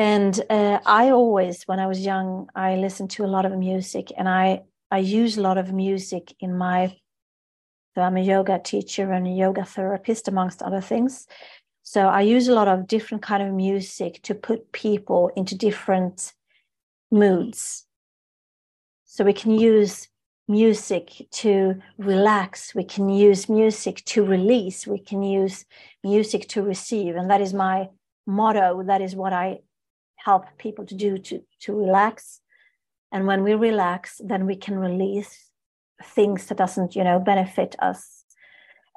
and uh, i always when i was young i listened to a lot of music and i i use a lot of music in my so i'm a yoga teacher and a yoga therapist amongst other things. So i use a lot of different kind of music to put people into different moods. So we can use music to relax we can use music to release we can use music to receive. And that is my motto that is what i help people to do to to relax. And when we relax then we can release things that doesn't you know benefit us.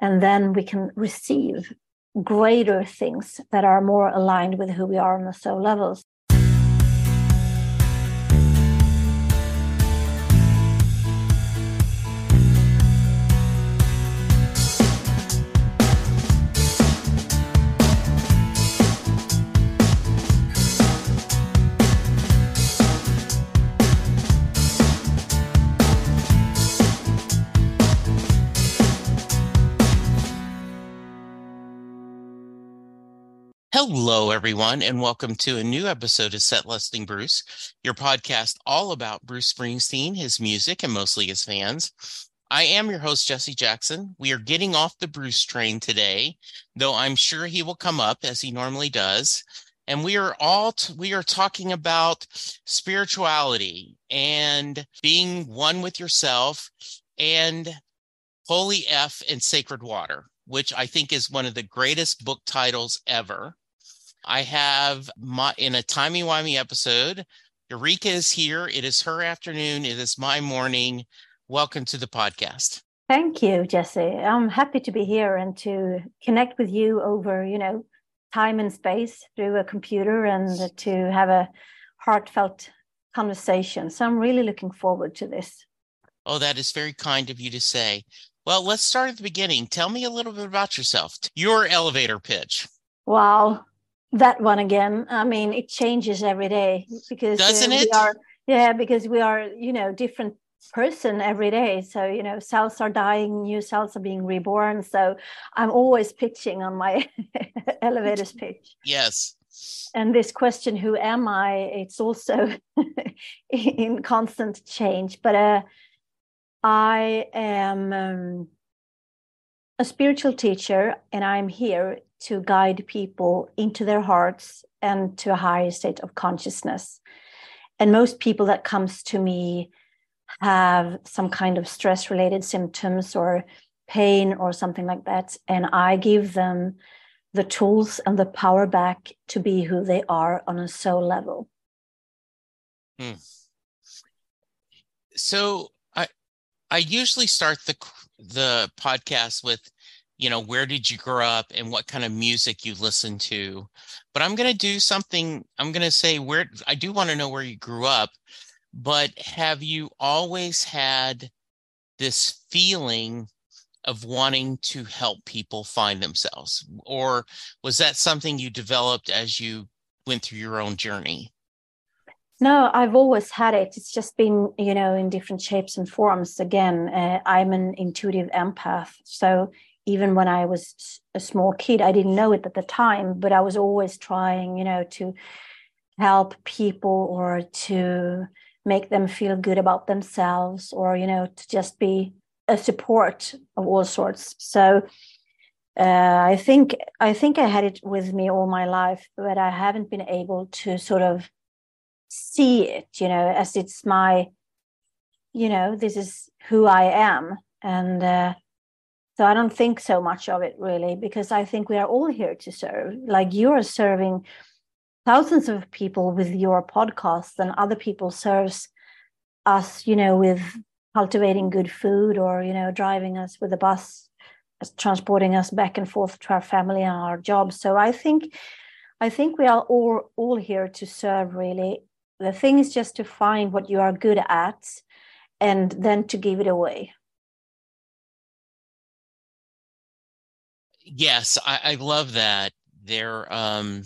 And then we can receive greater things that are more aligned with who we are on the soul levels Hello, everyone, and welcome to a new episode of Set Listing Bruce, your podcast all about Bruce Springsteen, his music, and mostly his fans. I am your host, Jesse Jackson. We are getting off the Bruce train today, though I'm sure he will come up as he normally does. And we are all t- we are talking about spirituality and being one with yourself and holy F and sacred water, which I think is one of the greatest book titles ever. I have my in a timey wimey episode. Ulrika is here. It is her afternoon. It is my morning. Welcome to the podcast. Thank you, Jesse. I'm happy to be here and to connect with you over, you know, time and space through a computer and to have a heartfelt conversation. So I'm really looking forward to this. Oh, that is very kind of you to say. Well, let's start at the beginning. Tell me a little bit about yourself. Your elevator pitch. Wow that one again. I mean it changes every day because doesn't uh, it? are, yeah because we are you know different person every day. So you know cells are dying new cells are being reborn. So i'm always pitching on my elevators pitch. Yes. And this question who am i? It's also in constant change. But uh, i am um, a spiritual teacher and i'm here to guide people into their hearts and to a higher state of consciousness and most people that comes to me have some kind of stress related symptoms or pain or something like that and i give them the tools and the power back to be who they are on a soul level hmm. so i i usually start the the podcast with you know where did you grow up and what kind of music you listen to? But i'm going to do something i'm going to say where i do want to know where you grew up but have you always had this feeling of wanting to help people find themselves? Or was that something you developed as you went through your own journey? No i've always had it. It's just been you know in different shapes and forms. Again uh, i'm an intuitive empath so even when I was a small kid, I didn't know it at the time, but I was always trying, you know, to help people or to make them feel good about themselves or, you know, to just be a support of all sorts. So uh, I think I think I had it with me all my life, but I haven't been able to sort of see it, you know, as it's my, you know, this is who I am, and uh, so I don't think so much of it really, because I think we are all here to serve. Like you are serving thousands of people with your podcast, and other people serves us, you know, with cultivating good food or you know driving us with a bus, transporting us back and forth to our family and our jobs. So I think, I think we are all all here to serve. Really, the thing is just to find what you are good at, and then to give it away. Yes, I, I love that. There, um,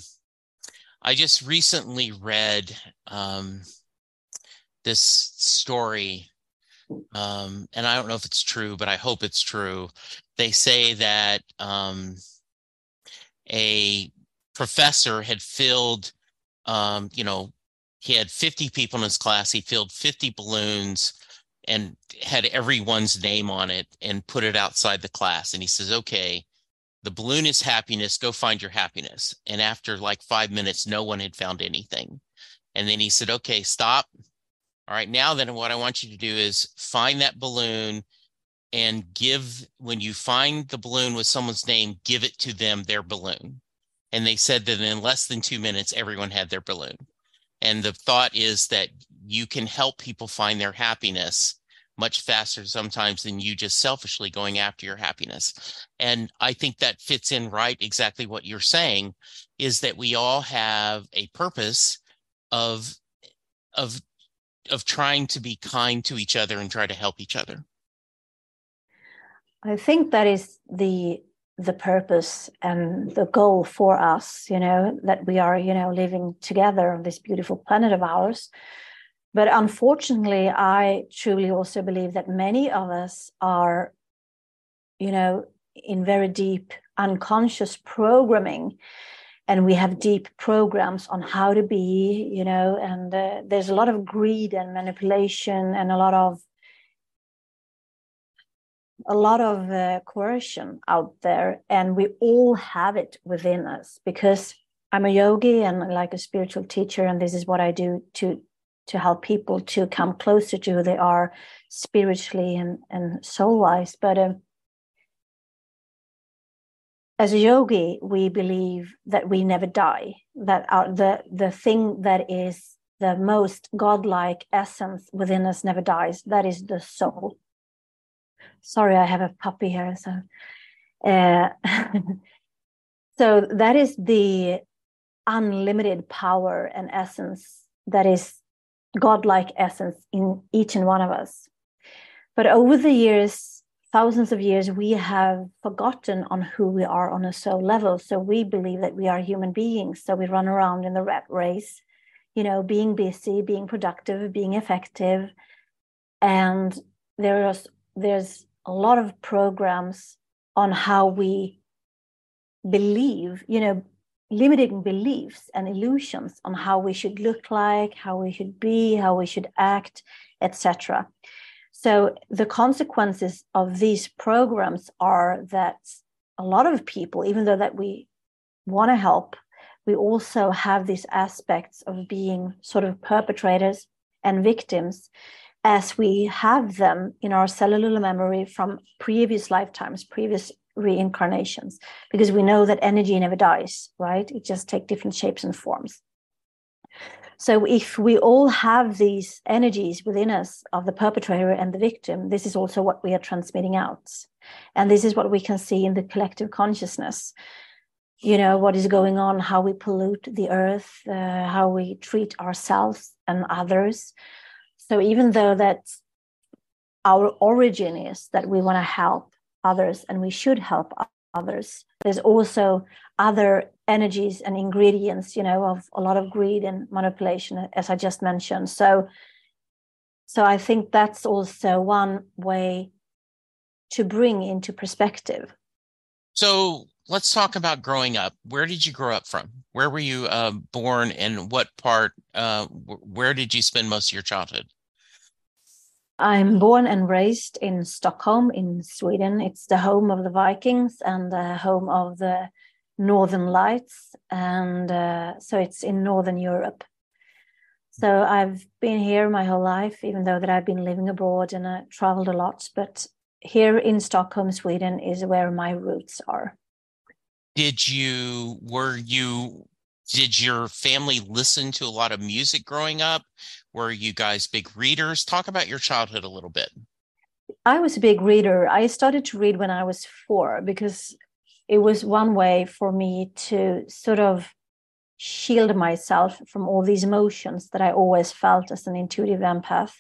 I just recently read um, this story, um, and I don't know if it's true, but I hope it's true. They say that um, a professor had filled um, you know, he had 50 people in his class. He filled 50 balloons and had everyone's name on it and put it outside the class. And he says, okay, the balloon is happiness. Go find your happiness. And after like five minutes, no one had found anything. And then he said, okay, stop. All right, now then, what I want you to do is find that balloon and give, when you find the balloon with someone's name, give it to them their balloon. And they said that in less than two minutes, everyone had their balloon. And the thought is that you can help people find their happiness much faster sometimes than you just selfishly going after your happiness. And I think that fits in right exactly what you're saying is that we all have a purpose of of of trying to be kind to each other and try to help each other. I think that is the the purpose and the goal for us, you know, that we are, you know, living together on this beautiful planet of ours. But unfortunately, I truly also believe that many of us are, you know, in very deep unconscious programming. And we have deep programs on how to be, you know, and uh, there's a lot of greed and manipulation and a lot of a lot of uh, coercion out there, and we all have it within us because I'm a yogi and like a spiritual teacher, and this is what I do to to help people to come closer to who they are spiritually and, and soul wise. But um, as a yogi, we believe that we never die, that our, the, the thing that is the most godlike essence within us never dies. That is the soul. Sorry, I have a puppy here. So, uh, so that is the unlimited power and essence that is godlike essence in each and one of us. But over the years, thousands of years, we have forgotten on who we are on a soul level. So we believe that we are human beings. So we run around in the rat race, you know, being busy, being productive, being effective. And there is there's a lot of programs on how we believe, you know, limiting beliefs and illusions on how we should look like, how we should be, how we should act, etc. So the consequences of these programs are that a lot of people, even though that we want to help, we also have these aspects of being sort of perpetrators and victims as we have them in our cellular memory from previous lifetimes, previous reincarnations because we know that energy never dies right? It just takes different shapes and forms. So if we all have these energies within us of the perpetrator and the victim this is also what we are transmitting out. And this is what we can see in the collective consciousness. You know what is going on how we pollute the earth uh, how we treat ourselves and others. So even though that our origin is that we want to help others and we should help others. There's also other energies and ingredients you know of a lot of greed and manipulation as i just mentioned. So so i think that's also one way to bring into perspective. So let's talk about growing up. Where did you grow up from? Where were you uh, born and what part uh, where did you spend most of your childhood I'm born and raised in Stockholm in Sweden. It's the home of the Vikings and the home of the Northern Lights. And uh, so it's in Northern Europe. So I've been here my whole life, even though that I've been living abroad and I traveled a lot. But here in Stockholm, Sweden is where my roots are. Did you, were you did your family listen to a lot of music growing up? Were you guys big readers? Talk about your childhood a little bit. I was a big reader. I started to read when I was four because it was one way for me to sort of shield myself from all these emotions that I always felt as an intuitive empath.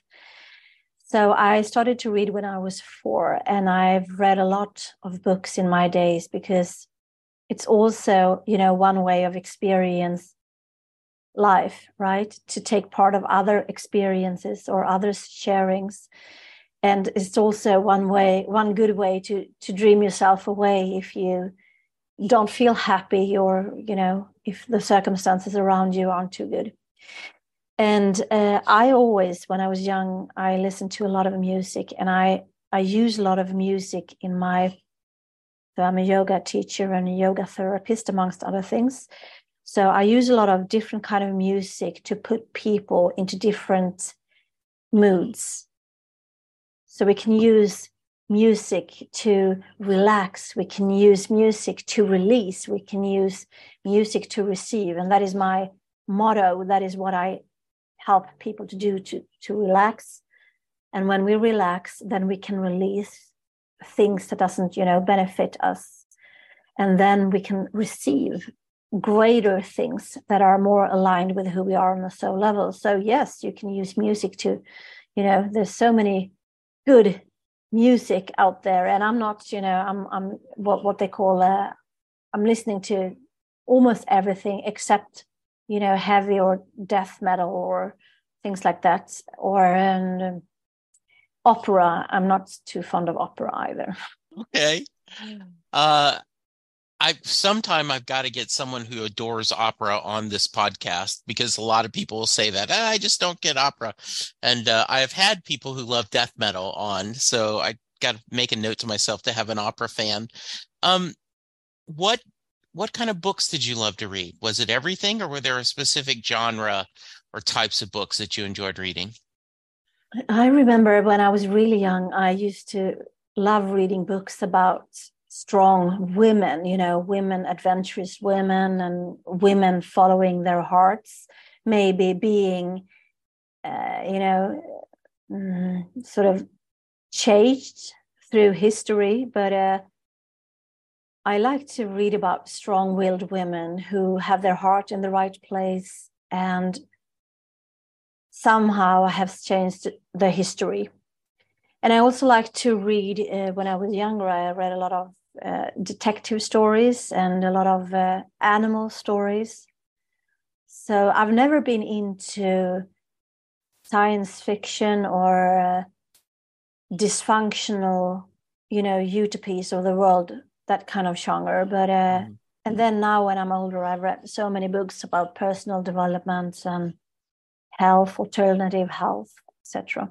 So I started to read when I was four, and I've read a lot of books in my days because it's also you know one way of experience life right? To take part of other experiences or others sharings. And it's also one way one good way to to dream yourself away if you don't feel happy or you know if the circumstances around you aren't too good. And uh, i always when i was young i listened to a lot of music and i i use a lot of music in my so i'm a yoga teacher and a yoga therapist amongst other things so i use a lot of different kind of music to put people into different moods. So we can use music to relax we can use music to release we can use music to receive. And that is my motto that is what i help people to do to to relax. And when we relax then we can release things that doesn't you know benefit us. And then we can receive greater things that are more aligned with who we are on the soul level. So yes you can use music to you know there's so many good music out there. And i'm not you know i'm i'm what what they call uh, i'm listening to almost everything except you know heavy or death metal or things like that. Or um, opera. I'm not too fond of opera either. Okay. Uh I sometime I've got to get someone who adores opera on this podcast because a lot of people will say that ah, I just don't get opera, and uh, I have had people who love death metal on, so I got to make a note to myself to have an opera fan. Um, what what kind of books did you love to read? Was it everything, or were there a specific genre or types of books that you enjoyed reading? I remember when I was really young, I used to love reading books about strong women, you know, women, adventurous women, and women following their hearts, maybe being, uh, you know, mm, sort of changed through history. But uh, I like to read about strong willed women who have their heart in the right place and somehow have changed the history. And I also like to read, uh, when I was younger, I read a lot of uh, detective stories and a lot of uh, animal stories. So I've never been into science fiction or uh, dysfunctional, you know, utopias of the world, that kind of genre. But uh, mm-hmm. and then now when I'm older, I've read so many books about personal development and health, alternative health, etc.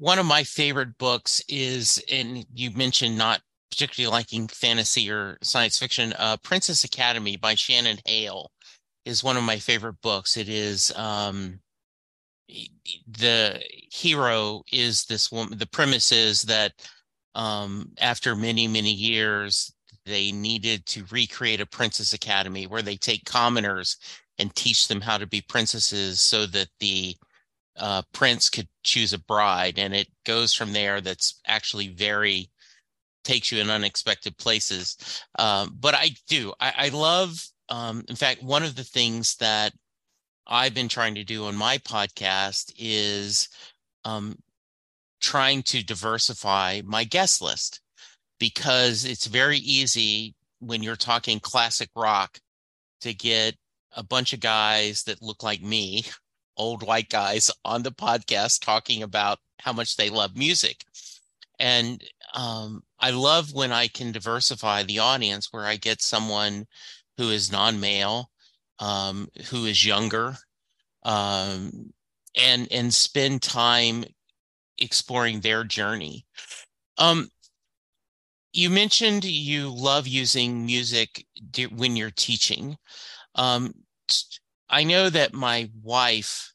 One of my favorite books is, and you mentioned not particularly liking fantasy or science fiction, uh, Princess Academy by Shannon Hale is one of my favorite books. It is um, the hero is this woman. The premise is that um, after many many years, they needed to recreate a princess academy where they take commoners and teach them how to be princesses, so that the uh, prince could choose a bride, and it goes from there. That's actually very takes you in unexpected places. Um, but I do. I, I love. Um, in fact, one of the things that I've been trying to do on my podcast is um, trying to diversify my guest list because it's very easy when you're talking classic rock to get a bunch of guys that look like me, old white guys on the podcast talking about how much they love music. And um, I love when I can diversify the audience where I get someone who is non male, um, who is younger, um, and and spend time exploring their journey. Um, you mentioned you love using music when you're teaching. Um, I know that my wife,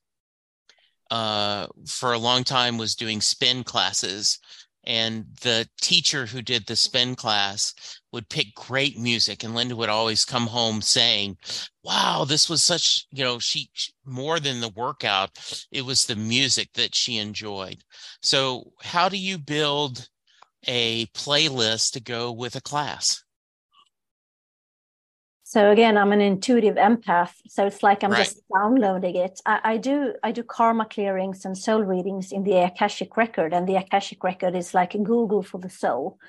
uh, for a long time, was doing spin classes, and the teacher who did the spin class would pick great music, and Linda would always come home saying, "Wow, this was such you know she more than the workout, it was the music that she enjoyed." So, how do you build a playlist to go with a class? So again, I'm an intuitive empath. So it's like I'm right. just downloading it. I, I, do I do karma clearings and soul readings in the Akashic record, and the Akashic record is like a Google for the soul.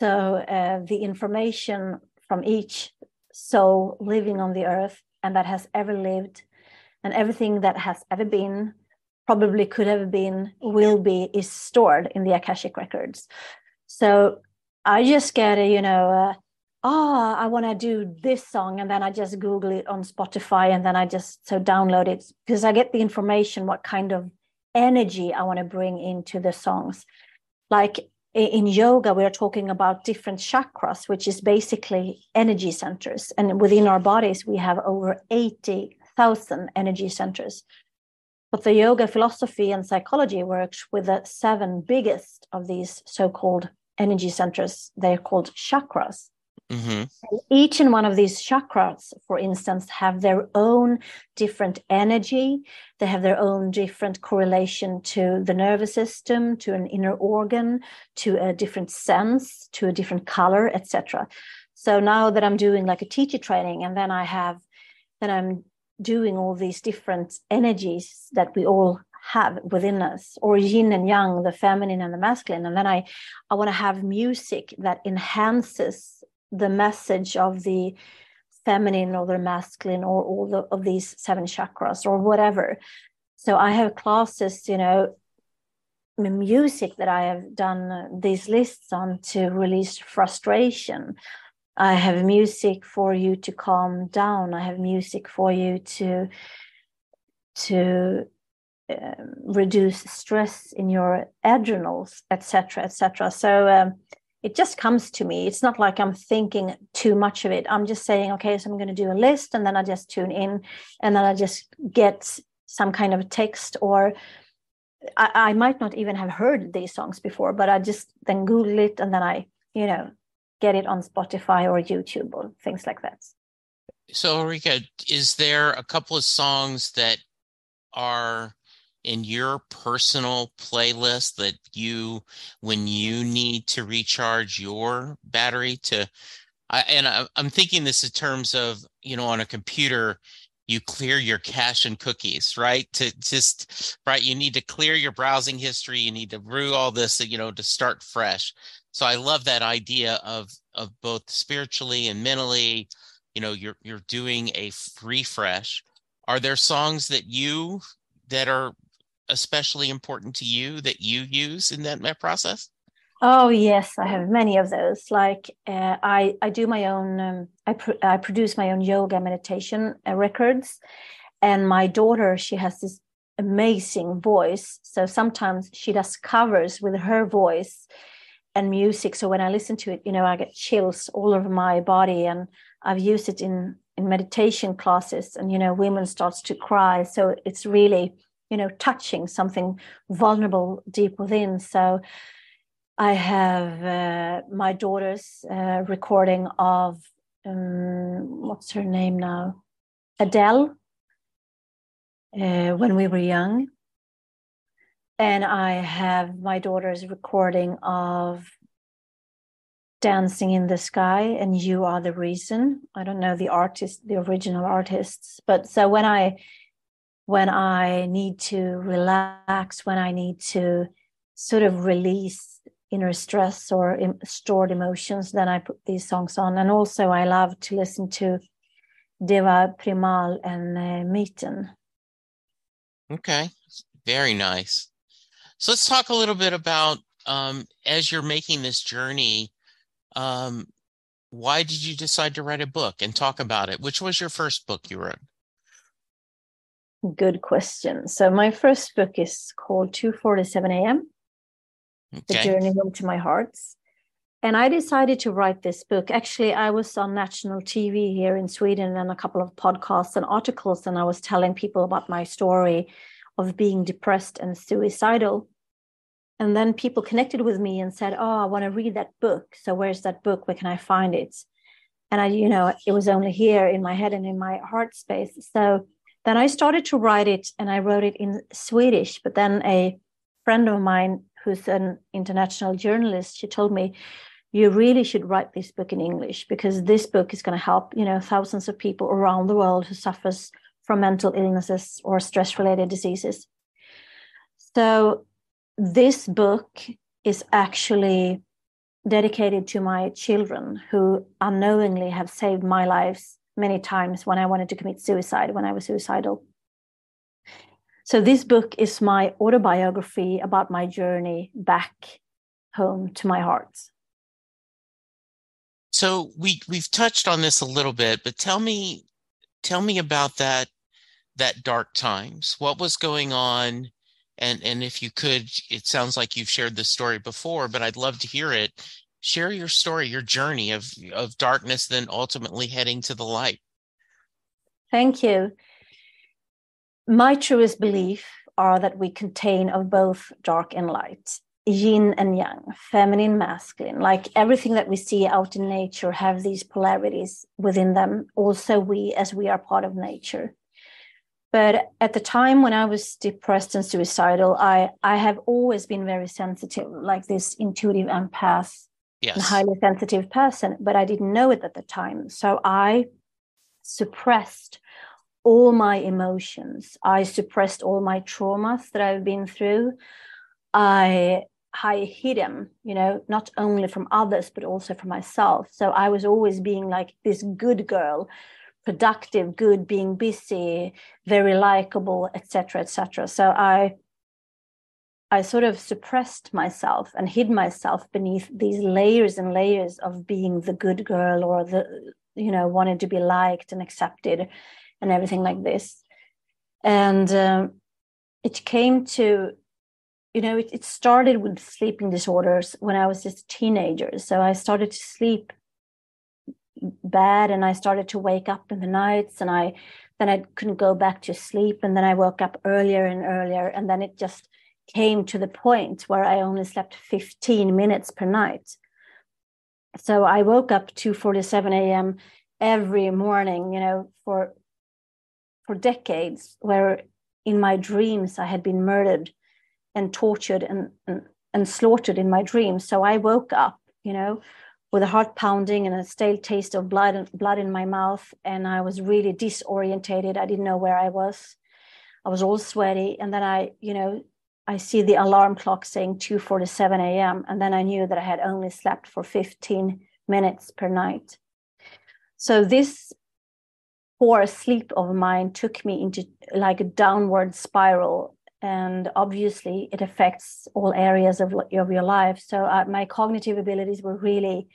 So uh, the information from each soul living on the earth and that has ever lived, and everything that has ever been, probably could have been, will be, is stored in the Akashic records. So I just get a, you know, uh, oh, I want to do this song. And then I just Google it on Spotify and then I just so download it because I get the information, what kind of energy I want to bring into the songs. Like in yoga, we're talking about different chakras, which is basically energy centers. And within our bodies, we have over 80,000 energy centers. But the yoga philosophy and psychology works with the seven biggest of these so called energy centers. They're called chakras. Mm-hmm. Each and one of these chakras, for instance, have their own different energy. They have their own different correlation to the nervous system, to an inner organ, to a different sense, to a different color, etc. So now that I'm doing like a teacher training, and then I have, then I'm doing all these different energies that we all have within us or yin and yang the feminine and the masculine and then i i want to have music that enhances the message of the feminine or the masculine or all the, of these seven chakras or whatever so i have classes you know music that i have done uh, these lists on to release frustration I have music for you to calm down. I have music for you to to um, reduce stress in your adrenals, etc., etc. So um, it just comes to me. It's not like I'm thinking too much of it. I'm just saying, okay, so I'm going to do a list, and then I just tune in, and then I just get some kind of text or. I, I might not even have heard these songs before, but I just then Google it and then I, you know, get it on Spotify or YouTube or things like that. So, Ulrika, is there a couple of songs that are in your personal playlist that you, when you need to recharge your battery to? I, and I, I'm thinking this in terms of, you know, on a computer, you clear your cache and cookies, right? To just, right, you need to clear your browsing history. You need to brew all this, you know, to start fresh so i love that idea of of both spiritually and mentally you know you're you're doing a refresh are there songs that you that are especially important to you that you use in that process oh yes i have many of those like uh, i i do my own um, i pr- i produce my own yoga meditation uh, records and my daughter she has this amazing voice so sometimes she does covers with her voice and music. So when I listen to it, you know, I get chills all over my body, and I've used it in in meditation classes, and you know, women starts to cry. So it's really, you know, touching something vulnerable deep within. So I have uh, my daughter's uh, recording of um, what's her name now, Adele. Uh, when we were young, and I have my daughter's recording of Dancing in the Sky and You Are the Reason. I don't know the artist, the original artists, but so when I when I need to relax, when I need to sort of release inner stress or stored emotions, then I put these songs on. And also, I love to listen to Deva Premal and uh. Okay, very nice. So let's talk a little bit about um, as you're making this journey. Um, why did you decide to write a book and talk about it? Which was your first book you wrote? Good question. So my first book is called 2:47 a.m. Okay. The Journey Home to My Hearts. And I decided to write this book. Actually, I was on national TV here in Sweden and a couple of podcasts and articles, and I was telling people about my story of being depressed and suicidal. And then people connected with me and said, Oh, I want to read that book. So where's that book? Where can I find it? And I, you know, it was only here in my head and in my heart space. So then I started to write it and I wrote it in Swedish. But then a friend of mine who's an international journalist, she told me, you really should write this book in English because this book is going to help, you know, thousands of people around the world who suffers from mental illnesses or stress related diseases. So this book is actually dedicated to my children who unknowingly have saved my lives many times when I wanted to commit suicide, when I was suicidal. So, this book is my autobiography about my journey back home to my heart. So we we've touched on this a little bit, but tell me tell me about that that dark times. What was going on? And and if you could, it sounds like you've shared this story before, but I'd love to hear it share your story, your journey of of darkness, then ultimately heading to the light. Thank you. My truest belief are that we contain of both dark and light, yin and yang, feminine, masculine. Like everything that we see out in nature have these polarities within them. Also, we as we are part of nature. But at the time when I was depressed and suicidal, I I have always been very sensitive, like this intuitive empath yes. and highly sensitive person, but I didn't know it at the time. So I suppressed all my emotions. I suppressed all my traumas that I've been through. I I hid them, you know, not only from others but also from myself. So I was always being like this good girl, productive, good, being busy, very likable, etc., etc. So I I sort of suppressed myself and hid myself beneath these layers and layers of being the good girl or the, you know, wanted to be liked and accepted and everything like this. And um, it came to, you know, it, it started with sleeping disorders when I was just a teenager. So I started to sleep bad and I started to wake up in the nights and I then I couldn't go back to sleep and then I woke up earlier and earlier and then it just came to the point where I only slept 15 minutes per night. So I woke up 2:47 a.m. every morning, you know, for for decades, where in my dreams I had been murdered and tortured and, and, and slaughtered in my dreams. So I woke up, you know, with a heart pounding and a stale taste of blood blood in my mouth, and I was really disorientated. I didn't know where I was. I was all sweaty, and then I, you know, I see the alarm clock saying 2:47 a.m. and then I knew that I had only slept for 15 minutes per night. So this poor sleep of mine took me into like a downward spiral and obviously it affects all areas of, of your life so uh, my cognitive abilities were really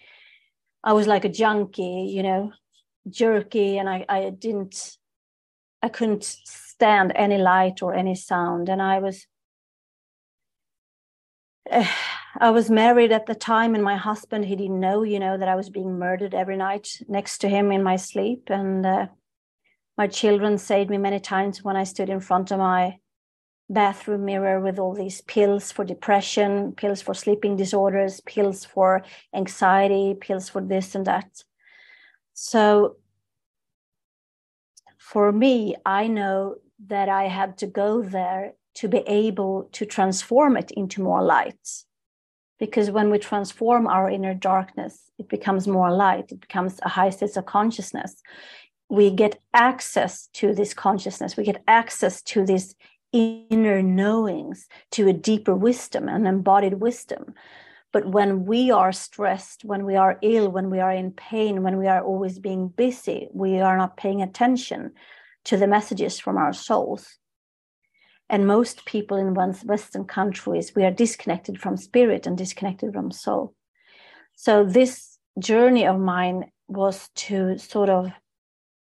i was like a junkie you know jerky and I, I didn't i couldn't stand any light or any sound and i was I was married at the time, and my husband he didn't know, you know, that I was being murdered every night next to him in my sleep. And uh, my children saved me many times when I stood in front of my bathroom mirror with all these pills for depression, pills for sleeping disorders, pills for anxiety, pills for this and that. So for me, I know that I had to go there to be able to transform it into more light. Because when we transform our inner darkness, it becomes more light, it becomes a high sense of consciousness. we get access to this consciousness, we get access to these inner knowings, to a deeper wisdom, an embodied wisdom. But when we are stressed, when we are ill, when we are in pain, when we are always being busy, we are not paying attention to the messages from our souls. And most people in Western countries, we are disconnected from spirit and disconnected from soul. So this journey of mine was to sort of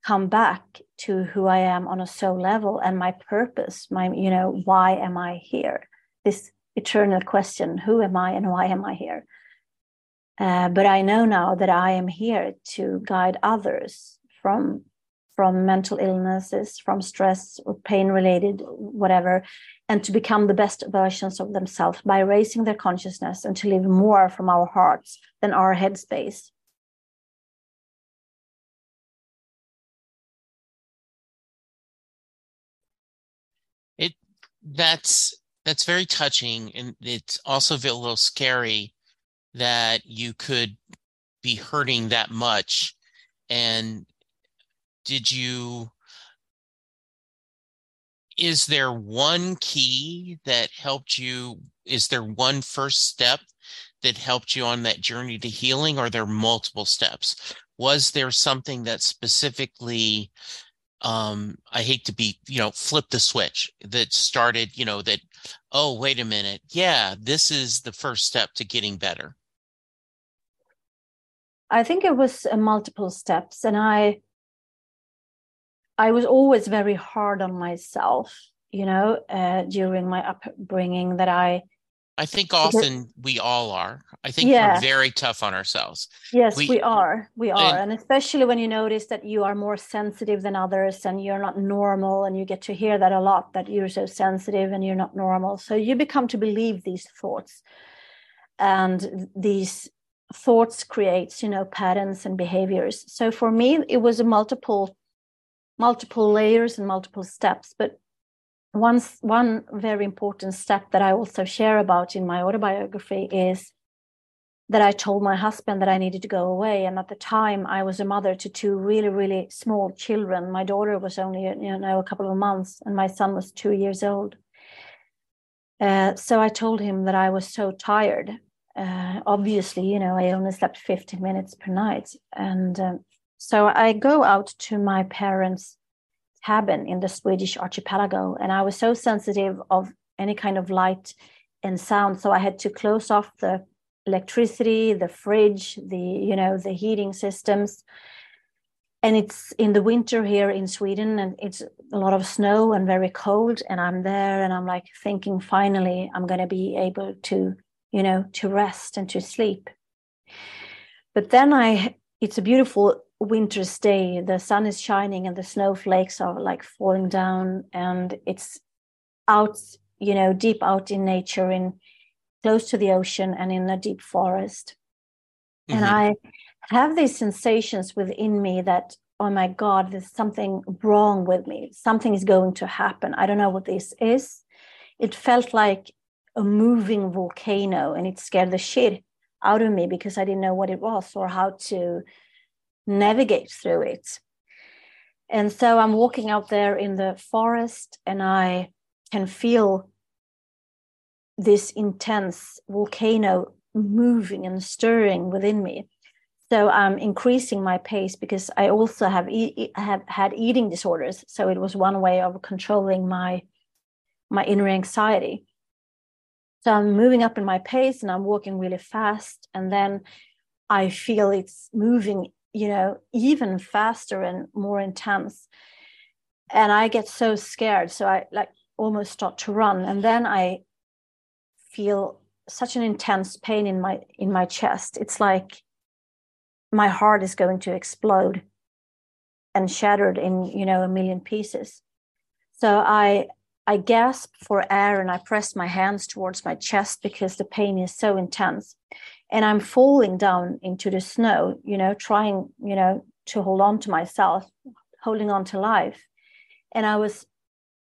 come back to who I am on a soul level and my purpose, my, you know, why am I here? This eternal question, who am I and why am I here? Uh, but I know now that I am here to guide others from from mental illnesses, from stress or pain related, whatever, and to become the best versions of themselves by raising their consciousness and to live more from our hearts than our headspace. that's that's very touching and it's also a little scary that you could be hurting that much and did you is there one key that helped you is there one first step that helped you on that journey to healing or are there multiple steps? Was there something that specifically um i hate to be you know flip the switch that started you know that oh wait a minute. Yeah this is the first step to getting better. I think it was uh, multiple steps and i i was always very hard on myself you know uh, during my upbringing that i I think often we all are. I think yeah. we're very tough on ourselves. Yes, we, we are. We are. And, and, especially when you notice that you are more sensitive than others and you're not normal, and you get to hear that a lot that you're so sensitive and you're not normal. So you become to believe these thoughts. And these thoughts creates, you know, patterns and behaviors. So for me, it was a multiple multiple layers and multiple steps. But one, one very important step that I also share about in my autobiography is that I told my husband that I needed to go away. And at the time, I was a mother to two really, really small children. My daughter was only, you know, a couple of months, and my son was two years old. Uh, so I told him that I was so tired. Uh, obviously, you know, I only slept 15 minutes per night. And um, so I go out to my parents' cabin in the Swedish archipelago. And I was so sensitive of any kind of light and sound. So I had to close off the electricity, the fridge, the, you know, the heating systems. And it's in the winter here in Sweden and it's a lot of snow and very cold. And I'm there and I'm like thinking, finally, I'm going to be able to, you know, to rest and to sleep. But then I, it's a beautiful winter's day the sun is shining and the snowflakes are like falling down and it's out you know deep out in nature in close to the ocean and in a deep forest. Mm-hmm. and i have these sensations within me that oh my god there's something wrong with me. Something is going to happen. I don't know what this is. It felt like a moving volcano and it scared the shit out of me because i didn't know what it was or how to navigate through it. And so I'm walking out there in the forest and I can feel this intense volcano moving and stirring within me. So I'm increasing my pace because I also have e- have had eating disorders. So it was one way of controlling my my inner anxiety. So I'm moving up in my pace and I'm walking really fast, and then I feel it's moving you know even faster and more intense. And i get so scared so i like almost start to run. And then i feel such an intense pain in my in my chest. It's like my heart is going to explode and shattered in you know a million pieces. So i i gasp for air and i press my hands towards my chest because the pain is so intense. And i'm falling down into the snow you know trying you know to hold on to myself holding on to life. And i was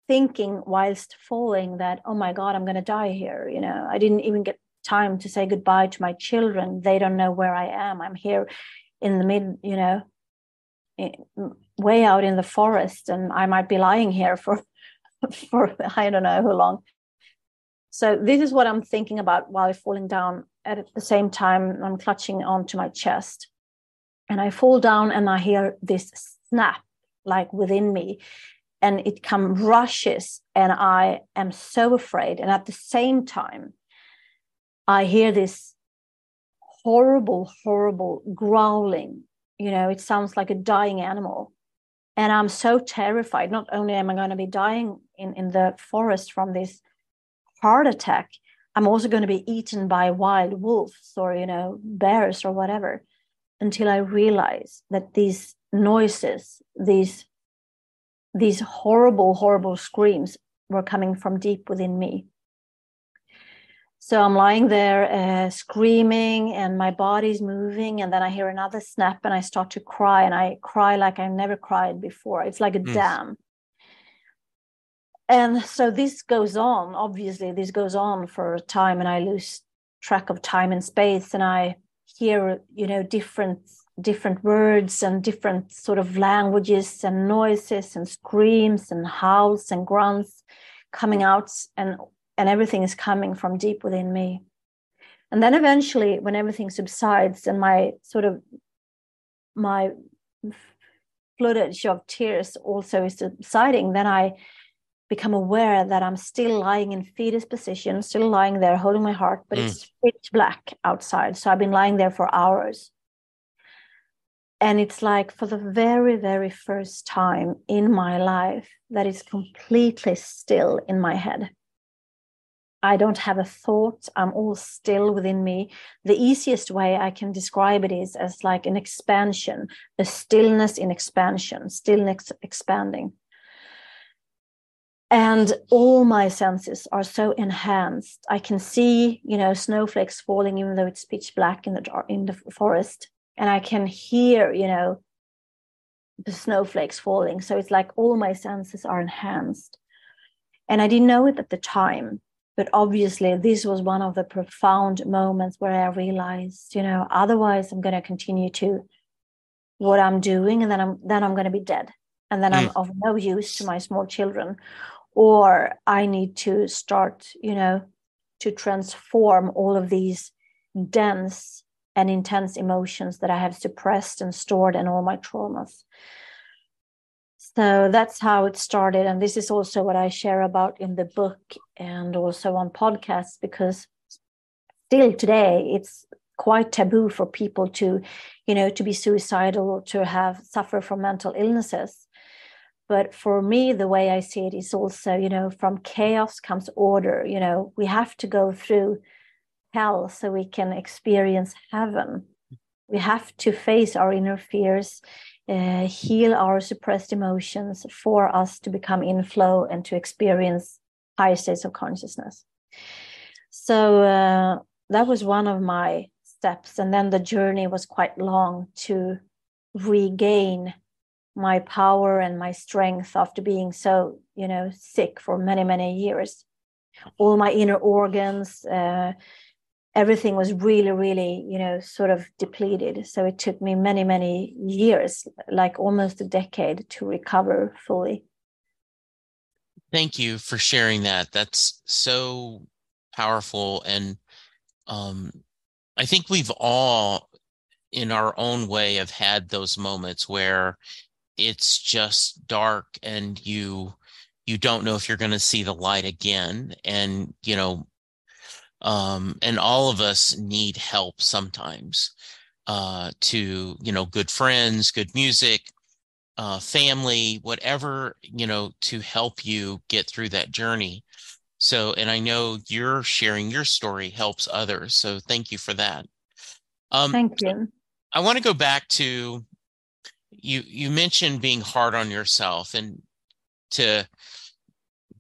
thinking whilst falling that oh my god i'm going to die here you know. I didn't even get time to say goodbye to my children. They don't know where i am. I'm here in the mid you know way out in the forest and I might be lying here for for I don't know how long. So this is what I'm thinking about while falling down. At the same time, I'm clutching onto my chest, and I fall down, and I hear this snap like within me, and it come rushes, and I am so afraid. And at the same time, I hear this horrible, horrible growling. You know, it sounds like a dying animal. And I'm so terrified. Not only am I going to be dying in, in the forest from this heart attack, I'm also going to be eaten by wild wolves or, you know, bears or whatever until I realize that these noises, these these horrible, horrible screams were coming from deep within me. So I'm lying there uh, screaming and my body's moving. And then I hear another snap and I start to cry. And I cry like I never cried before. It's like a mm. dam. And so this goes on. Obviously, this goes on for a time and I lose track of time and space. And I hear, you know, different different words and different sort of languages and noises and screams and howls and grunts coming out and and everything is coming from deep within me. And then eventually, when everything subsides and my sort of my floodage of tears also is subsiding, then I become aware that I'm still lying in fetus position, still lying there holding my heart, but mm. it's pitch black outside. So I've been lying there for hours. And it's like for the very, very first time in my life that it's completely still in my head. I don't have a thought. I'm all still within me. The easiest way I can describe it is as like an expansion, a stillness in expansion, stillness expanding. And all my senses are so enhanced. I can see, you know, snowflakes falling, even though it's pitch black in the dark, in the forest, and I can hear, you know, the snowflakes falling. So it's like all my senses are enhanced. And I didn't know it at the time but obviously this was one of the profound moments where i realized you know otherwise i'm going to continue to what i'm doing and then i'm then i'm going to be dead and then mm. i'm of no use to my small children or i need to start you know to transform all of these dense and intense emotions that i have suppressed and stored and all my traumas so that's how it started. And this is also what I share about in the book and also on podcasts, because still today it's quite taboo for people to, you know, to be suicidal or to have suffer from mental illnesses. But for me, the way I see it is also, you know, from chaos comes order. You know, we have to go through hell so we can experience heaven. We have to face our inner fears uh, heal our suppressed emotions for us to become in flow and to experience higher states of consciousness. So uh, that was one of my steps. And then the journey was quite long to regain my power and my strength after being so, you know, sick for many, many years. All my inner organs, uh, everything was really really you know sort of depleted. So it took me many many years like almost a decade to recover fully. Thank you for sharing that. That's so powerful. And um, i think we've all in our own way have had those moments where it's just dark and you you don't know if you're going to see the light again. And you know um, and all of us need help sometimes uh, to you know good friends good music uh, family whatever you know to help you get through that journey. So and i know you're sharing your story helps others so thank you for that. Um, thank you. I want to go back to you you mentioned being hard on yourself and to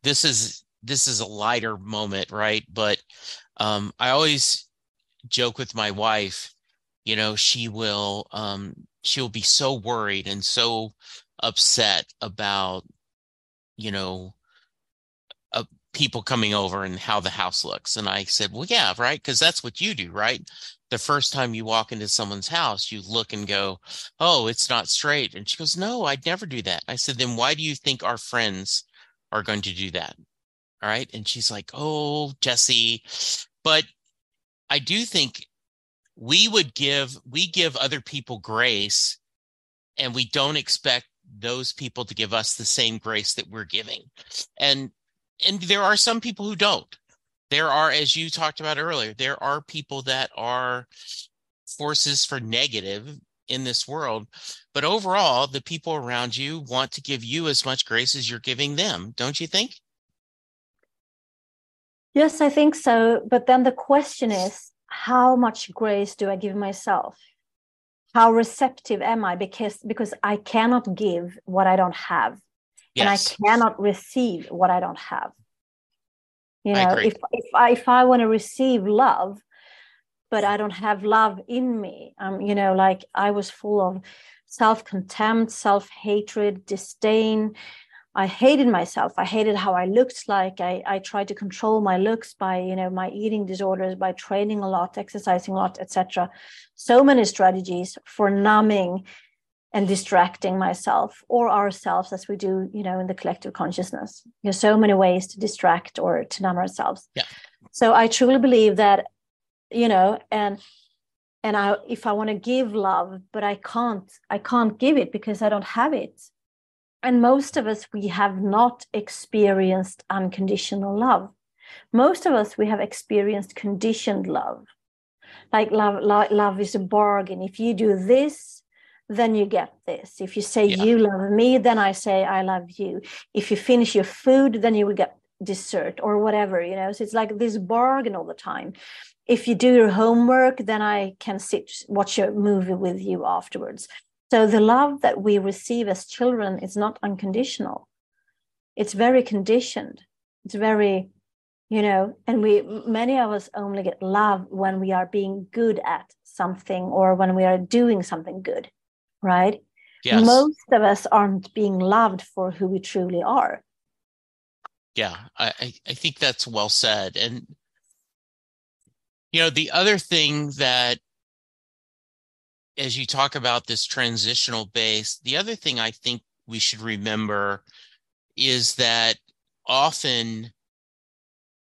this is this is a lighter moment right but um, I always joke with my wife, you know, she will um, she'll be so worried and so upset about, you know, uh, people coming over and how the house looks. And I said, well, yeah, right, because that's what you do, right? The first time you walk into someone's house, you look and go, Oh, it's not straight. And she goes, No, I'd never do that. I said, Then why do you think our friends are going to do that? All right. And she's like, Oh, Jesse. But I do think we would give, we give other people grace and we don't expect those people to give us the same grace that we're giving. And, and there are some people who don't there are, as you talked about earlier, there are people that are forces for negative in this world. But overall, the people around you want to give you as much grace as you're giving them, don't you think? Yes, I think so. But then the question is how much grace do I give myself? How receptive am I? Because because I cannot give what I don't have. Yes. And I cannot receive what I don't have you know if if I, if I want to receive love but i don't have love in me um you know like i was full of self-contempt self-hatred disdain. I hated myself. I hated how i looked. Like i i tried to control my looks by you know my eating disorders by training a lot exercising a lot etc so many strategies for numbing and distracting myself or ourselves as we do you know in the collective consciousness. There's so many ways to distract or to numb ourselves. Yeah. So i truly believe that you know and and i if i want to give love but i can't i can't give it because i don't have it. And most of us we have not experienced unconditional love. Most of us we have experienced conditioned love. Like love love, love is a bargain. If you do this then you get this. If you say yeah. you love me, then I say I love you. If you finish your food, then you will get dessert or whatever, you know. So it's like this bargain all the time. If you do your homework, then I can sit watch a movie with you afterwards. So the love that we receive as children is not unconditional. It's very conditioned. It's very, you know, and we many of us only get love when we are being good at something or when we are doing something good right? Yes. Most of us aren't being loved for who we truly are. Yeah, I, I think that's well said. And, you know, the other thing that, as you talk about this transitional base, the other thing I think we should remember is that often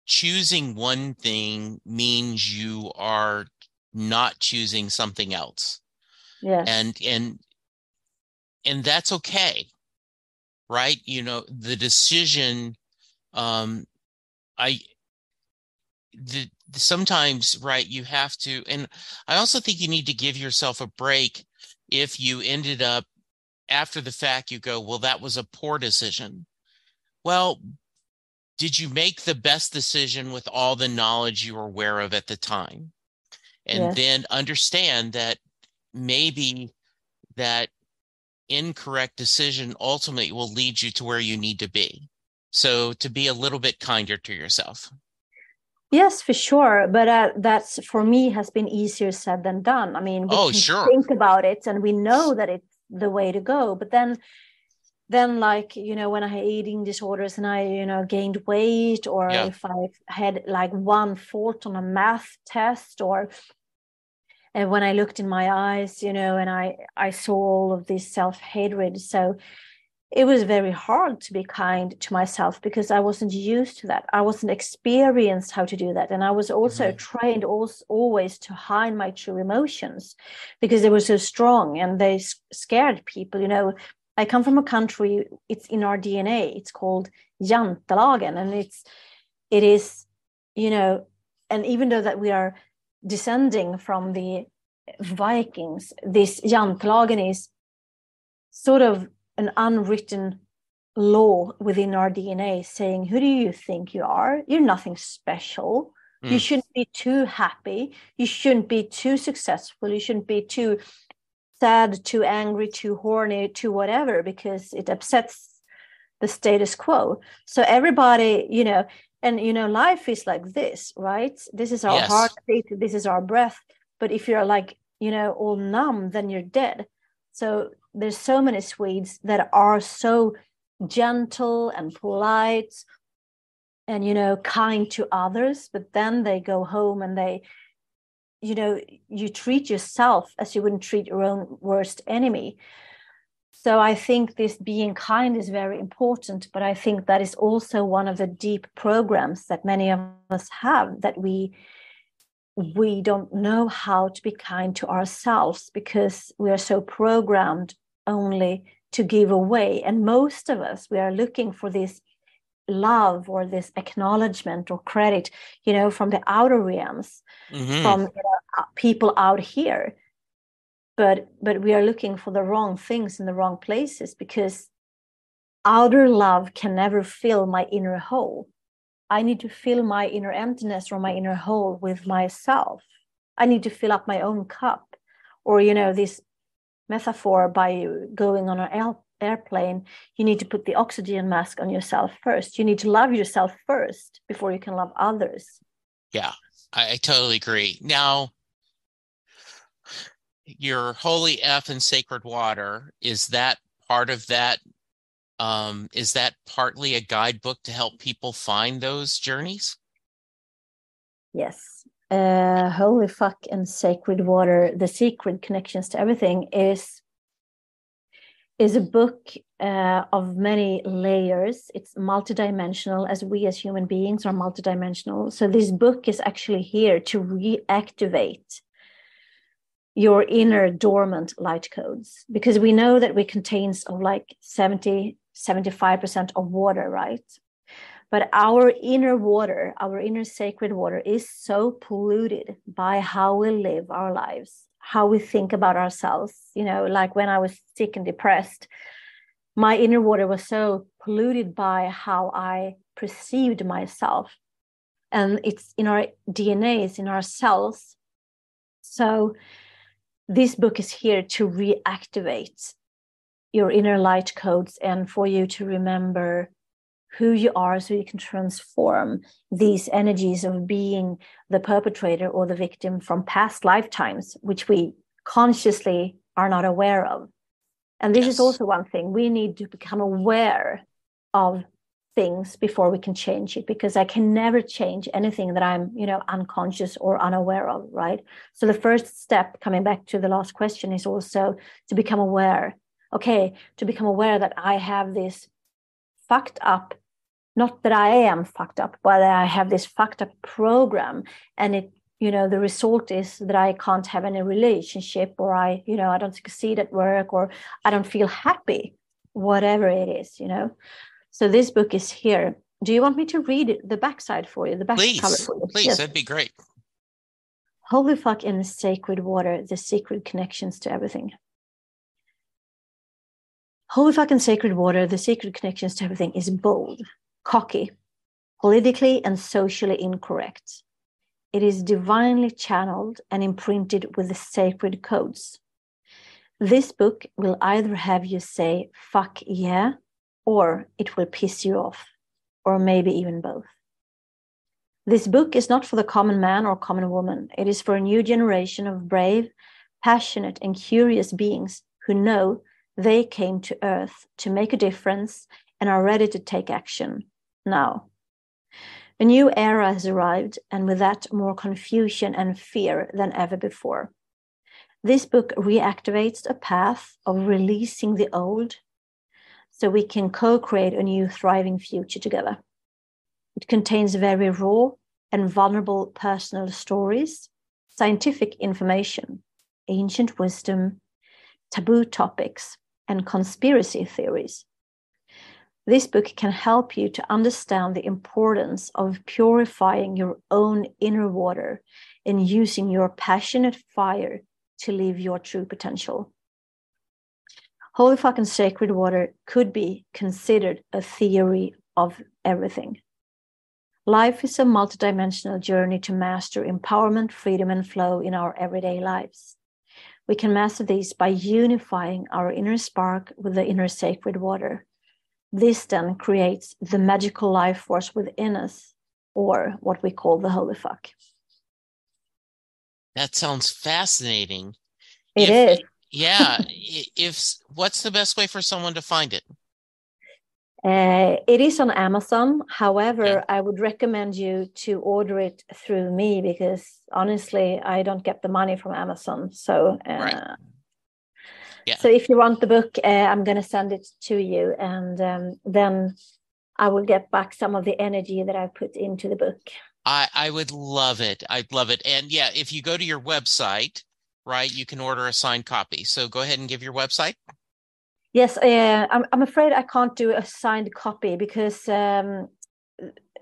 choosing one thing means you are not choosing something else. Yeah. And and and that's okay right? You know the decision um i the sometimes right you have to and i also think you need to give yourself a break if you ended up after the fact you go well that was a poor decision. Well did you make the best decision with all the knowledge you were aware of at the time? And yes. then understand that maybe that incorrect decision ultimately will lead you to where you need to be. So to be a little bit kinder to yourself. Yes, for sure. But uh, that's for me has been easier said than done. I mean, we oh, can sure. think about it and we know that it's the way to go. But then, then like you know, when I had eating disorders and I you know gained weight, or yeah. if I had like one fault on a math test, or and when i looked in my eyes you know and i i saw all of this self-hatred. So it was very hard to be kind to myself because i wasn't used to that. I wasn't experienced how to do that. And i was also mm-hmm. trained also, always to hide my true emotions because they were so strong and they scared people you know. I come from a country it's in our dna it's called jantelagen. And it's it is you know and even though that we are descending from the Vikings, this Jantelagen is sort of an unwritten law within our DNA saying, Who do you think you are? You're nothing special. Mm. You shouldn't be too happy. You shouldn't be too successful. You shouldn't be too sad, too angry, too horny, too whatever, because it upsets the status quo. So everybody, you know, and you know life is like this right? This is our yes. heartbeat this is our breath. But if you're like you know all numb then you're dead. So there's so many swedes that are so gentle and polite and you know kind to others. But then they go home and they you know you treat yourself as you wouldn't treat your own worst enemy so i think this being kind is very important but i think that is also one of the deep programs that many of us have that we we don't know how to be kind to ourselves because we are so programmed only to give away and most of us we are looking for this love or this acknowledgement or credit you know from the outer realms mm-hmm. from you know, uh, people out here but but we are looking for the wrong things in the wrong places because outer love can never fill my inner hole i need to fill my inner emptiness or my inner hole with myself i need to fill up my own cup or you know this metaphor by going on an airplane, you need to put the oxygen mask on yourself first. You need to love yourself first before you can love others. Yeah, I, I totally agree. Now, your holy F and sacred water, is that part of that? Um, is that partly a guidebook to help people find those journeys? Yes. Uh, holy fuck and sacred water, the secret connections to everything is is a book uh, of many layers. It's multidimensional, as we as human beings are multidimensional. So this book is actually here to reactivate your inner dormant light codes because we know that we contains of oh, like 70 75% of water right but our inner water our inner sacred water is so polluted by how we live our lives how we think about ourselves. You know, like when I was sick and depressed, my inner water was so polluted by how I perceived myself. And it's in our DNA, it's in our cells. So this book is here to reactivate your inner light codes and for you to remember who you are so you can transform these energies of being the perpetrator or the victim from past lifetimes, which we consciously are not aware of. And this yes. is also one thing we need to become aware of things before we can change it because I can never change anything that I'm, you know, unconscious or unaware of, right? So the first step coming back to the last question is also to become aware. Okay, to become aware that I have this fucked up not that I am fucked up, but I have this fucked up program. And it, you know, the result is that I can't have any relationship or I, you know, I don't succeed at work or I don't feel happy, whatever it is, you know. So this book is here. Do you want me to read the backside for you, the back please, cover for you? Please, yes. that'd be great. Holy fuck in sacred water, the secret connections to everything. Holy fucking sacred water, the secret connections to everything is bold cocky, politically and socially incorrect. It is divinely channeled and imprinted with the sacred codes. This book will either have you say, fuck yeah, or it will piss you off, or maybe even both. This book is not for the common man or common woman. It is for a new generation of brave, passionate, and curious beings who know they came to Earth to make a difference and are ready to take action now. A new era has arrived, and with that, more confusion and fear than ever before. This book reactivates a path of releasing the old so we can co create a new thriving future together. It contains very raw and vulnerable personal stories, scientific information, ancient wisdom, taboo topics, and conspiracy theories this book can help you to understand the importance of purifying your own inner water and using your passionate fire to live your true potential. Holy fucking sacred water could be considered a theory of everything. Life is a multidimensional journey to master empowerment, freedom, and flow in our everyday lives. We can master these by unifying our inner spark with the inner sacred water this then creates the magical life force within us, or what we call the holy fuck. That sounds fascinating. It if, is. Yeah. if what's the best way for someone to find it? Uh, it is on Amazon. However, okay. I would recommend you to order it through me because honestly, I don't get the money from Amazon. So, uh, right. yeah. so if you want the book, uh, I'm going to send it to you, and um, then I will get back some of the energy that I put into the book. I, I would love it. I'd love it. And yeah, if you go to your website, right, you can order a signed copy. So go ahead and give your website. Yes, uh, I'm, I'm afraid I can't do a signed copy because um,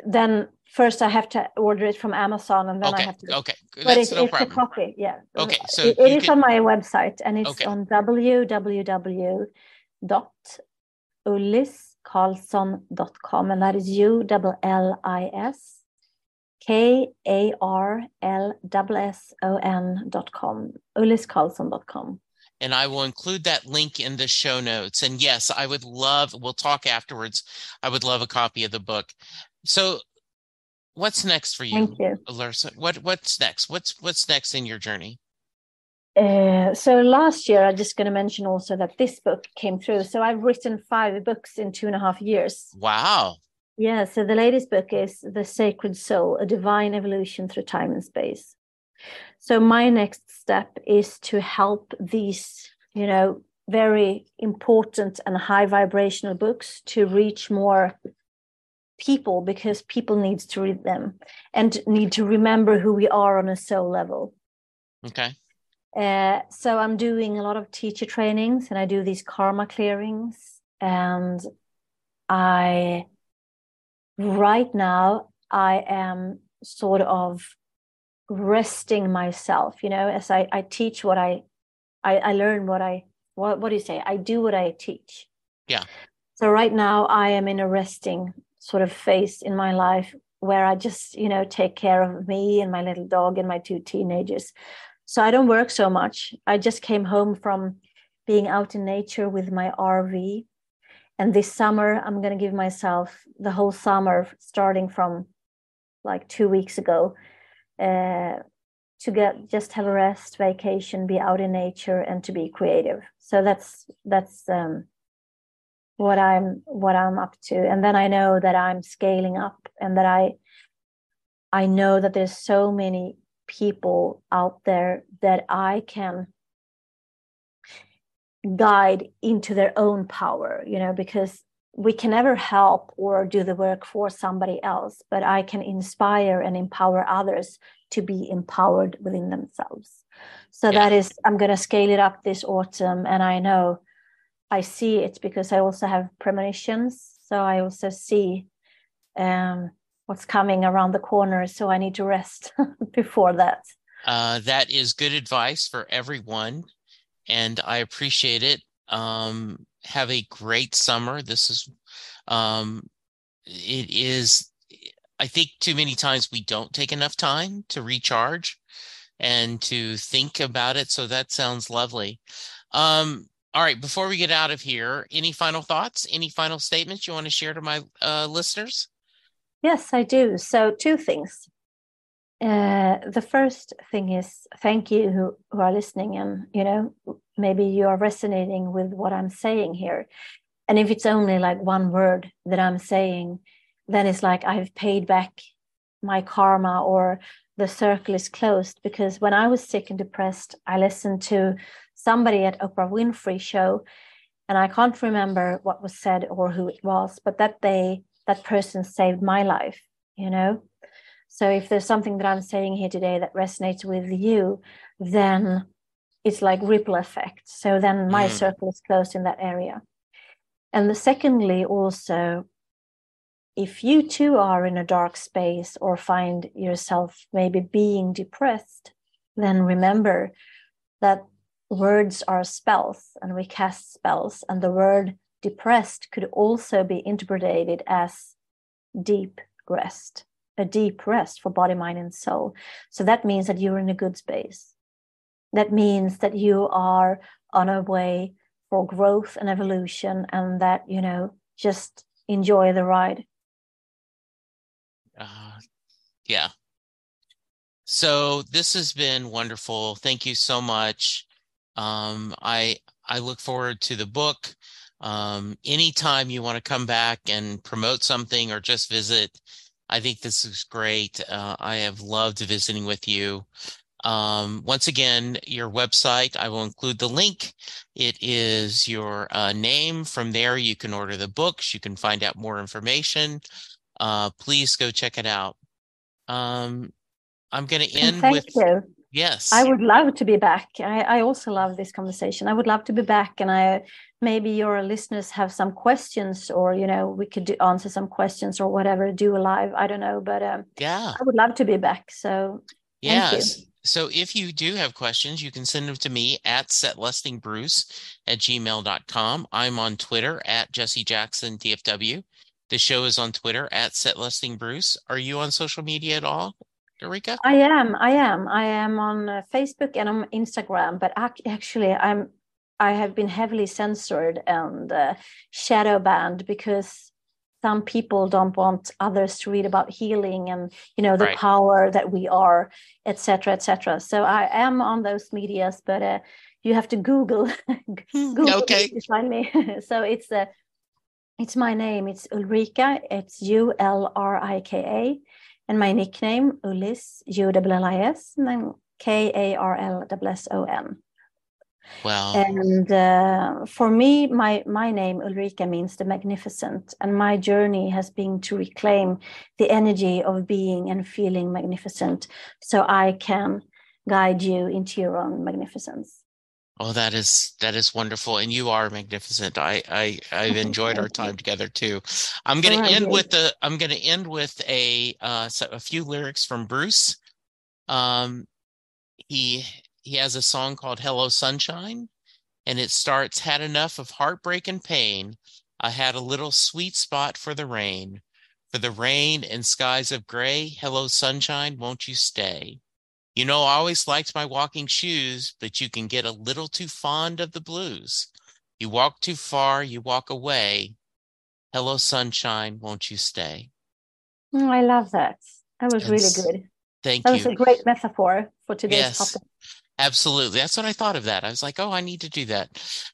then first I have to order it from Amazon and then okay. I have to. Okay, but it's, no it's a copy, yeah. Okay, so it, it is can... on my website and it's okay. on www.ulliskarlsson.com and that is U L L I S K A R L S S O N dot com, dot com and I will include that link in the show notes. And yes, I would love, we'll talk afterwards. I would love a copy of the book. So what's next for you, Thank you. What what's next? What's what's next in your journey? Uh, so last year, I'm just going to mention also that this book came through. So I've written five books in two and a half years. Wow. Yeah. So the latest book is The Sacred Soul, A Divine Evolution Through Time and Space. So my next step is to help these, you know, very important and high vibrational books to reach more people because people need to read them and need to remember who we are on a soul level. Okay. Uh, so I'm doing a lot of teacher trainings and I do these karma clearings and I right now I am sort of resting myself you know as i i teach what i i, I learn what i what, what do you say? I do what i teach. Yeah. So right now i am in a resting sort of phase in my life where i just you know take care of me and my little dog and my two teenagers. So i don't work so much. I just came home from being out in nature with my rv and this summer i'm going to give myself the whole summer starting from like two weeks ago uh, to get just have a rest, vacation, be out in nature, and to be creative. So that's that's um, what I'm what I'm up to. And then I know that I'm scaling up, and that I I know that there's so many people out there that I can guide into their own power. You know, because we can never help or do the work for somebody else, but I can inspire and empower others to be empowered within themselves. So yeah. that is, I'm going to scale it up this autumn. And I know I see it because I also have premonitions. So I also see um, what's coming around the corner. So I need to rest before that. Uh, that is good advice for everyone. And I appreciate it. Um, have a great summer. This is, um, it is, I think too many times we don't take enough time to recharge and to think about it. So that sounds lovely. Um, all right, before we get out of here, any final thoughts, any final statements you want to share to my uh, listeners? Yes, I do. So, two things. Uh, the first thing is thank you who, who are listening and you know maybe you are resonating with what i'm saying here. And if it's only like one word that i'm saying then it's like i've paid back my karma or the circle is closed. Because when i was sick and depressed i listened to somebody at oprah winfrey show and i can't remember what was said or who it was but that they that person saved my life you know so if there's something that I'm saying here today that resonates with you, then it's like ripple effect. So then my mm. circle is closed in that area. And the secondly, also, if you too are in a dark space or find yourself maybe being depressed, then remember that words are spells and we cast spells. And the word depressed could also be interpreted as deep rest a deep rest for body, mind, and soul. So that means that you're in a good space. That means that you are on a way for growth and evolution, and that, you know, just enjoy the ride. Uh, yeah. So this has been wonderful. Thank you so much. Um, I I look forward to the book. Um, anytime you want to come back and promote something or just visit, I think this is great. Uh, I have loved visiting with you. Um, once again, your website, I will include the link. It is your uh, name. From there, you can order the books, you can find out more information. Uh, please go check it out. Um, I'm going to end thank with. You. Yes. I would love to be back. I, I also love this conversation. I would love to be back. And I maybe your listeners have some questions or, you know, we could do, answer some questions or whatever, do a live. I don't know. But um, yeah, I would love to be back. So yes. So if you do have questions, you can send them to me at setlistingbruce at gmail.com. I'm on Twitter at Jesse Jackson DFW. The show is on Twitter at setlistingbruce. Are you on social media at all? Ulrika? I am. I am. I am on uh, Facebook and on Instagram, but actually, I'm. I have been heavily censored and uh, shadow banned because some people don't want others to read about healing and you know the right. power that we are, etc., etc. So I am on those medias, but uh, you have to Google Google okay. to find me. so it's a. Uh, it's my name. It's Ulrika. It's U L R I K A and my nickname Ullis U L L I S and then K A R L S O N. Wow. And uh, for me, my my name Ulrika means the magnificent, and my journey has been to reclaim the energy of being and feeling magnificent, so I can guide you into your own magnificence. Oh, that is that is wonderful, and you are magnificent. I I I've enjoyed our time together too. I'm going to end with the I'm going to end with a uh a few lyrics from Bruce. Um, he he has a song called "Hello Sunshine," and it starts: "Had enough of heartbreak and pain. I had a little sweet spot for the rain, for the rain and skies of gray. Hello sunshine, won't you stay?" You know, I always liked my walking shoes, but you can get a little too fond of the blues. You walk too far, you walk away. Hello, sunshine, won't you stay? Oh, I love that. That was and really good. Thank that you. That was a great metaphor for today's yes, topic. Absolutely. That's what I thought of that. I was like, oh, I need to do that.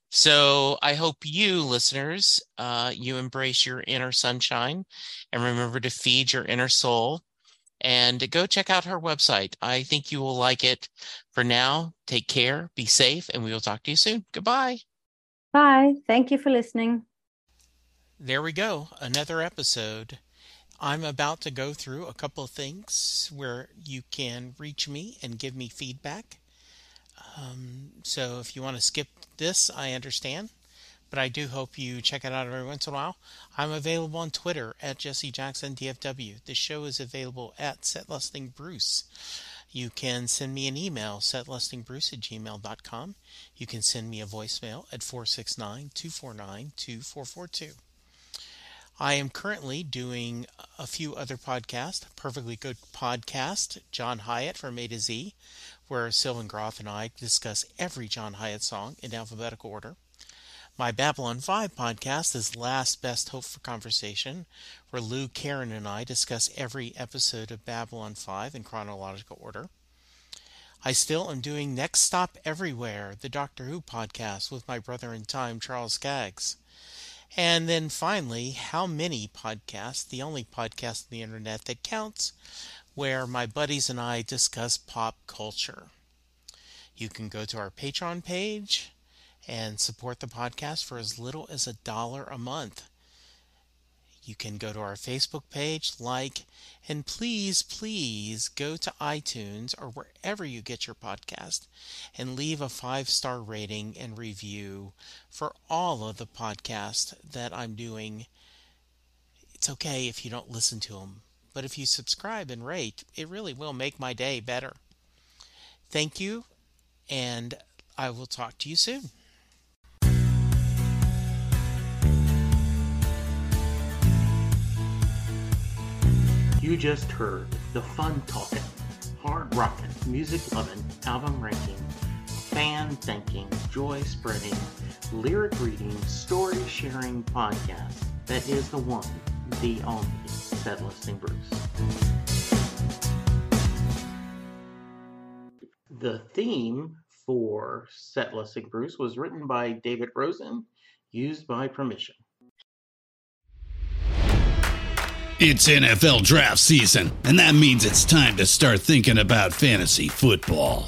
So I hope you listeners, uh, you embrace your inner sunshine and remember to feed your inner soul and go check out her website. I think you will like it. For now, take care, be safe, and we will talk to you soon. Goodbye. Bye. Thank you for listening. There we go. Another episode. I'm about to go through a couple of things where you can reach me and give me feedback. Um, so if you want to skip this, I understand but I do hope you check it out every once in a while. I'm available on Twitter at Jesse Jackson DFW. The show is available at setlistingbruce. You can send me an email, setlistingbruce at gmail.com. You can send me a voicemail at 469 249 2442. I am currently doing a few other podcasts. Perfectly Good Podcast, John Hiatt from A to Z, where Sylvan Groth and I discuss every John Hiatt song in alphabetical order. My Babylon 5 podcast is Last Best Hope for Conversation, where Lou, Karen, and I discuss every episode of Babylon 5 in chronological order. I still am doing Next Stop Everywhere, the Doctor Who podcast with my brother in time, Charles Skaggs. And then finally, How Many Podcasts, the only podcast on the internet that counts, where my buddies and I discuss pop culture. You can go to our Patreon page and support the podcast for as little as a dollar a month. You can go to our Facebook page, like, and please, please go to iTunes or wherever you get your podcast and leave a five star rating and review for all of the podcasts that I'm doing. It's okay if you don't listen to them, but if you subscribe and rate, it really will make my day better. Thank you, and I will talk to you soon. You just heard the fun talking, hard rocking, music loving, album ranking, fan thinking, joy spreading, lyric reading, story sharing podcast that is the one, the only Set Listing Bruce. The theme for Set Listing Bruce was written by David Rosen Used by permission. It's NFL draft season, and that means it's time to start thinking about fantasy football.